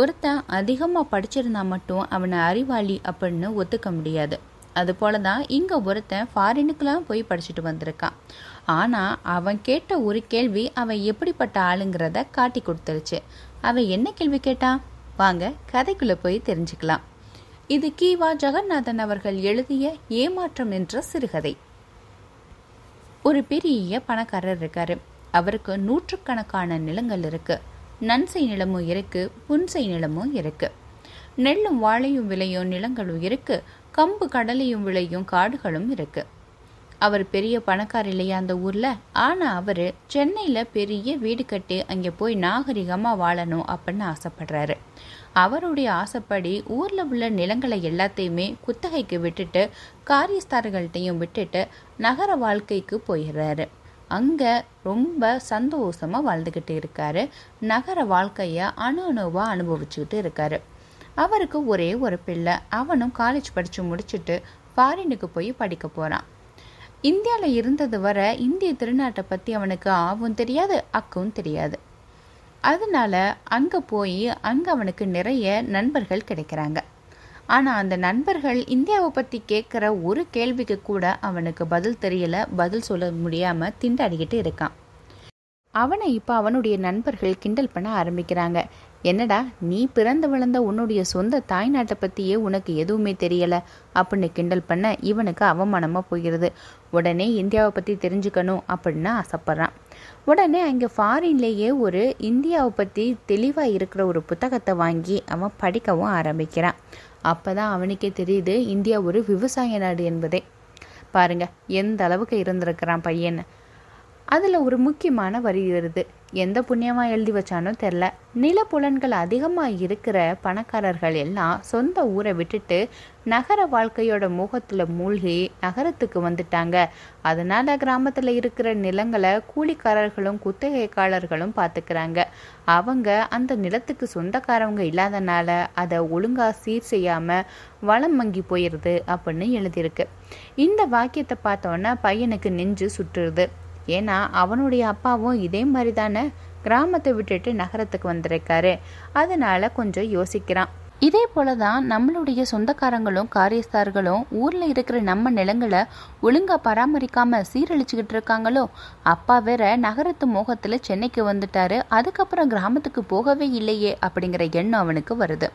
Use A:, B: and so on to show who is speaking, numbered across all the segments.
A: ஒருத்தன் அதிகமாக படிச்சிருந்தா மட்டும் அவனை அறிவாளி அப்படின்னு ஒத்துக்க முடியாது. அது போல தான் இங்கே ஒருத்தன் ஃபாரினுக்கெலாம் போய் படிச்சுட்டு வந்திருக்கான். ஆனால் அவன் கேட்ட ஒரு கேள்வி அவன் எப்படிப்பட்ட ஆளுங்கிறத காட்டி கொடுத்துருச்சு. அவன் என்ன கேள்வி கேட்டான் வாங்க கதைக்குள்ளே போய் தெரிஞ்சுக்கலாம். இது கீவா ஜெகநாதன் அவர்கள் எழுதிய ஏமாற்றம் என்ற சிறுகதை. ஒரு பெரிய பணக்காரர் இருக்காரு. அவருக்கு நூற்றுக்கணக்கான நிலங்கள் இருக்கு. நன்சை நிலமும் இருக்கு புன்சை நிலமும் இருக்கு. நெல்லும் வாழையும் விளையும் நிலங்களும் இருக்கு கம்பு கடலையும் விளையும் காடுகளும் இருக்கு. அவர் பெரிய பணக்கார இல்லையா அந்த ஊர்ல? ஆனா அவரு சென்னையில பெரிய வீடு கட்டி அங்க போய் நாகரிகமா வாழணும் அப்படின்னு ஆசைப்படுறாரு. அவருடைய ஆசைப்படி ஊர்ல உள்ள நிலங்களை எல்லாத்தையுமே குத்தகைக்கு விட்டுட்டு காரியஸ்தார்கள்ட்டையும் விட்டுட்டு நகர வாழ்க்கைக்கு போயிடுறாரு. அங்கே ரொம்ப சந்தோஷமாக வாழ்ந்துக்கிட்டு இருக்காரு. நகர வாழ்க்கையை அணு அணுவாக அனுபவிச்சுக்கிட்டு இருக்காரு. அவருக்கு ஒரே ஒரு பிள்ளை. அவனும் காலேஜ் படித்து முடிச்சுட்டு ஃபாரினுக்கு போய் படிக்க போகிறான் இந்தியாவில் இருந்தது வர இந்திய திருநாட்டை பற்றி அவனுக்கு ஆவும் தெரியாது அக்கவும் தெரியாது. அதனால அங்கே போய் அங்கே அவனுக்கு நிறைய நண்பர்கள் கிடைக்கிறாங்க. ஆனால் அந்த நண்பர்கள் இந்தியாவை பற்றி கேட்குற ஒரு கேள்விக்கு கூட அவனுக்கு பதில் தெரியல. பதில் சொல்ல முடியாமல் திண்டாடிக்கிட்டு இருக்கான். அவனை இப்போ அவனுடைய நண்பர்கள் கிண்டல் பண்ண ஆரம்பிக்கிறாங்க. என்னடா நீ பிறந்து வளர்ந்த உன்னுடைய சொந்த தாய்நாட்டை பற்றியே உனக்கு எதுவுமே தெரியலை? அப்படின்னு கிண்டல் பண்ண இவனுக்கு அவமானமாக போகிறது. உடனே இந்தியாவை பற்றி தெரிஞ்சுக்கணும் அப்படின்னு ஆசைப்பட்றான். உடனே அங்கே ஃபாரின்லேயே ஒரு இந்தியாவை பற்றி தெளிவாக இருக்கிற ஒரு புத்தகத்தை வாங்கி அவன் படிக்கவும் ஆரம்பிக்கிறான். அப்போ தான் அவனுக்கே தெரியுது இந்தியா ஒரு விவசாய நாடு என்பதே. பாருங்க எந்த அளவுக்கு இருந்திருக்கிறான் பையன். அதில் ஒரு முக்கியமான வரி வருது. எந்த புண்ணியமாக எழுதி வச்சானோ தெரில. நிலப்புலன்கள் அதிகமாக இருக்கிற பணக்காரர்கள் எல்லாம் சொந்த ஊரை விட்டுட்டு நகர வாழ்க்கையோட முகத்தில் மூழ்கி நகரத்துக்கு வந்துட்டாங்க. அதனால கிராமத்தில் இருக்கிற நிலங்களை கூலிக்காரர்களும் குத்தகைக்காரர்களும் பார்த்துக்கிறாங்க அவங்க அந்த நிலத்துக்கு சொந்தக்காரவங்க இல்லாதனால அதை ஒழுங்காக சீர் செய்யாமல் வளம் மங்கி போயிடுது அப்படின்னு எழுதியிருக்கு. இந்த வாக்கியத்தை பார்த்தோன்னா பையனுக்கு நெஞ்சு சுற்றுறது ஏன்னா அவனுடைய அப்பாவும் இதே மாதிரி தானே கிராமத்தை விட்டுட்டு நகரத்துக்கு வந்திருக்காரு. அதனால கொஞ்சம் யோசிக்கிறான். இதே போல தான் நம்மளுடைய சொந்தக்காரங்களும் காரியஸ்தார்களும் ஊர்ல இருக்கிற நம்ம நிலங்களை ஒழுங்கா பராமரிக்காம சீரழிச்சுக்கிட்டு இருக்காங்களோ அப்பா வேற நகரத்து மோகத்துல சென்னைக்கு வந்துட்டாரு அதுக்கப்புறம் கிராமத்துக்கு போகவே இல்லையே அப்படிங்கிற எண்ணம் அவனுக்கு வருது.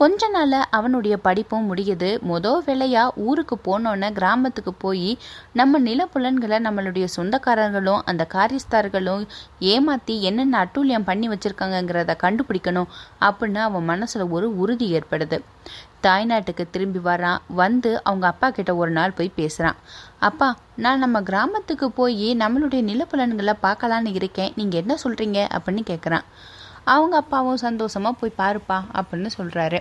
A: கொஞ்ச நாளில் அவனுடைய படிப்பும் முடியுது. மொதல் வேலையா ஊருக்கு போனோன்னே கிராமத்துக்கு போய் நம்ம நிலப்புலன்களை நம்மளுடைய சொந்தக்காரர்களும் அந்த காரியஸ்தார்களும் ஏமாத்தி என்னென்ன அட்டூழியம் பண்ணி வச்சுருக்காங்கங்கிறத கண்டுபிடிக்கணும் அப்படின்னு அவன் மனசுல ஒரு உறுதி ஏற்படுது. தாய்நாட்டுக்கு திரும்பி வரான். வந்து அவங்க அப்பா கிட்ட ஒரு நாள் போய் பேசுறான். அப்பா நான் நம்ம கிராமத்துக்கு போய் நம்மளுடைய நிலப்புலன்களை பார்க்கலான்னு இருக்கேன். நீங்க என்ன சொல்றீங்க? அப்படின்னு கேட்குறான் அவங்க அப்பாவும் சந்தோஷமா போய் பாருப்பா அப்படின்னு சொல்றாரு.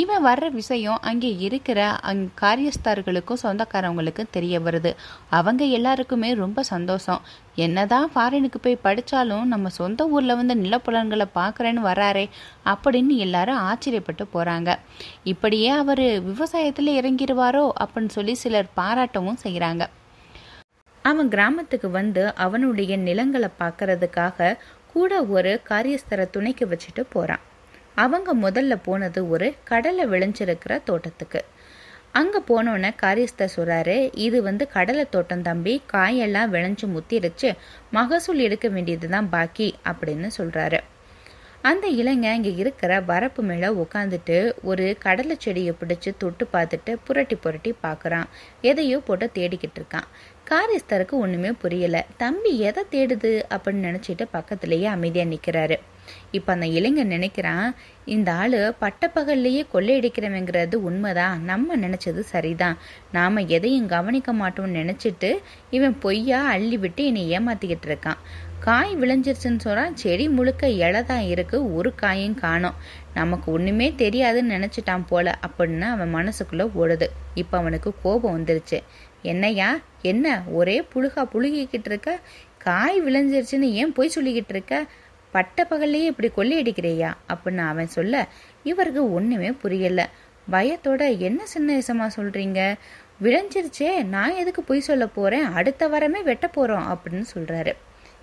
A: இவன் வர்ற விஷயம் அங்கே இருக்கிற அங் காரியஸ்தார்களுக்கும் சொந்தக்காரவங்களுக்கும் தெரிய வருது. அவங்க எல்லாருக்குமே ரொம்ப சந்தோஷம். என்னதான் ஃபாரினுக்கு போய் படித்தாலும் நம்ம சொந்த ஊரில் வந்து நிலப்புலன்களை பார்க்குறேன்னு வராரே அப்படின்னு எல்லாரும் ஆச்சரியப்பட்டு போகிறாங்க இப்படியே அவர் விவசாயத்தில் இறங்கிடுவாரோ அப்படின்னு சொல்லி சிலர் பாராட்டவும் செய்கிறாங்க அவன் கிராமத்துக்கு வந்து அவனுடைய நிலங்களை பார்க்கறதுக்காக கூட ஒரு காரியஸ்தரை துணைக்கு வச்சுட்டு போகிறான் அவங்க முதல்ல போனது ஒரு கடலை விளைஞ்சிருக்கிற தோட்டத்துக்கு. அங்கே போனோன்னே காரியஸ்தர் சொல்கிறாரு இது வந்து கடலை தோட்டம் தம்பி காயெல்லாம் விளைஞ்சு முத்திருச்சு மகசூல் எடுக்க வேண்டியது தான் பாக்கி அப்படின்னு சொல்கிறாரு அந்த இளைஞ இங்கே இருக்கிற வரப்பு மேலே உட்காந்துட்டு ஒரு கடலை செடியை பிடிச்சி தொட்டு பார்த்துட்டு புரட்டி புரட்டி பார்க்குறான். எதையோ போட்டு தேடிக்கிட்டு இருக்கான். காரியஸ்தருக்கு ஒன்றுமே புரியல. தம்பி எதை தேடுது? அப்படின்னு நினச்சிட்டு பக்கத்துலேயே அமைதியாக நிற்கிறாரு இப்போ அந்த இளைஞன் நினைக்கிறான் இந்த ஆள் பட்டப்பகல்லையே கொள்ளையடிக்கிறவங்கிறது உண்மைதான். நம்ம நினச்சது சரிதான். நாம் எதையும் கவனிக்க மாட்டோம்னு நினச்சிட்டு இவன் பொய்யா அள்ளி விட்டு என்னை ஏமாத்திக்கிட்டு இருக்கான். காய் விளைஞ்சிருச்சுன்னு சொன்னால் செடி முழுக்க இலை தான் இருக்குது ஒரு காயும் காணும். நமக்கு ஒன்றுமே தெரியாதுன்னு நினச்சிட்டான் போல அப்படின்னு அவன் மனசுக்குள்ளே ஓடுது. இப்போ அவனுக்கு கோபம் வந்துருச்சு. என்னையா என்ன ஒரே புழுகா புழுகிக்கிட்டு இருக்க? காய் விளைஞ்சிருச்சுன்னு ஏன் போய் சொல்லிக்கிட்டு இருக்க? பட்ட பகல்லையே இப்படி கொள்ளையடிக்கிறையா அப்படின்னு அவன் சொல்ல இவருக்கு ஒன்றுமே புரியலை. பயத்தோட என்ன சின்ன விஷமா சொல்கிறீங்க விளைஞ்சிருச்சே நான் எதுக்கு பொய் சொல்ல போகிறேன் அடுத்த வாரமே வெட்ட போகிறோம் அப்படின்னு சொல்கிறாரு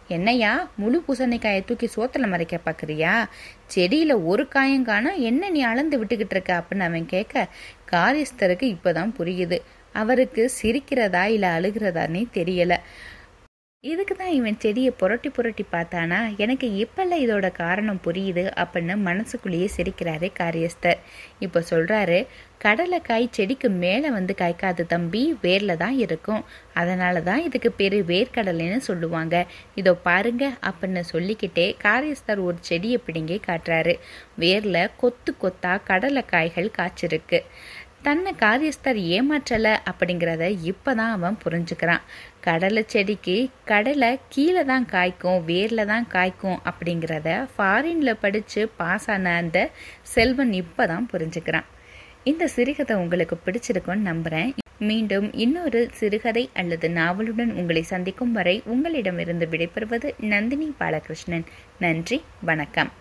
A: என்னையா முழு பூசணிக்காயை தூக்கி சோத்துல மறைக்க பார்க்குறியா செடியில் ஒரு காயம் காணா என்ன நீ அளந்து விட்டுக்கிட்டு இருக்க அப்படின்னு அவன் கேட்க காரியஸ்தருக்கு இப்போதான் புரியுது. அவருக்கு சிரிக்கிறதா இல்லை அழுகிறதானே தெரியல. இதுக்கு தான் இவன் செடியை புரட்டி புரட்டி பார்த்தானா? எனக்கு இப்பெல்லாம் இதோட காரணம் புரியுது அப்படின்னு மனசுக்குள்ளேயே சிரிக்கிறாரு காரியஸ்தர். இப்போ சொல்கிறாரு கடலைக்காய் செடிக்கு மேலே வந்து காய்க்காது தம்பி வேரில் தான் இருக்கும். அதனால தான் இதுக்கு பேர் வேர்க்கடலைன்னு சொல்லுவாங்க. இதோ பாருங்க அப்படின்னு சொல்லிக்கிட்டே காரியஸ்தர் ஒரு செடியை பிடுங்கி காட்டுறாரு. வேரில் கொத்து கொத்தா கடலைக்காய்கள் காய்ச்சிருக்கு. தன்னை காரியஸ்தர் ஏமாற்றலை அப்படிங்கிறத இப்போதான் அவன் புரிஞ்சுக்கிறான். கடலை செடிக்கு கடலை கீழே தான் காய்க்கும் வேரில் தான் காய்க்கும் அப்படிங்கிறத ஃபாரினில் படித்து பாஸ் ஆன அந்த செல்வன் இப்போ தான் புரிஞ்சுக்கிறான். இந்த சிறுகதை உங்களுக்கு பிடிச்சிருக்கும்னு நம்புகிறேன் மீண்டும் இன்னொரு சிறுகதை அல்லது நாவலுடன் உங்களை சந்திக்கும் வரை உங்களிடமிருந்து விடைபெறுவது நந்தினி பாலகிருஷ்ணன். நன்றி வணக்கம்.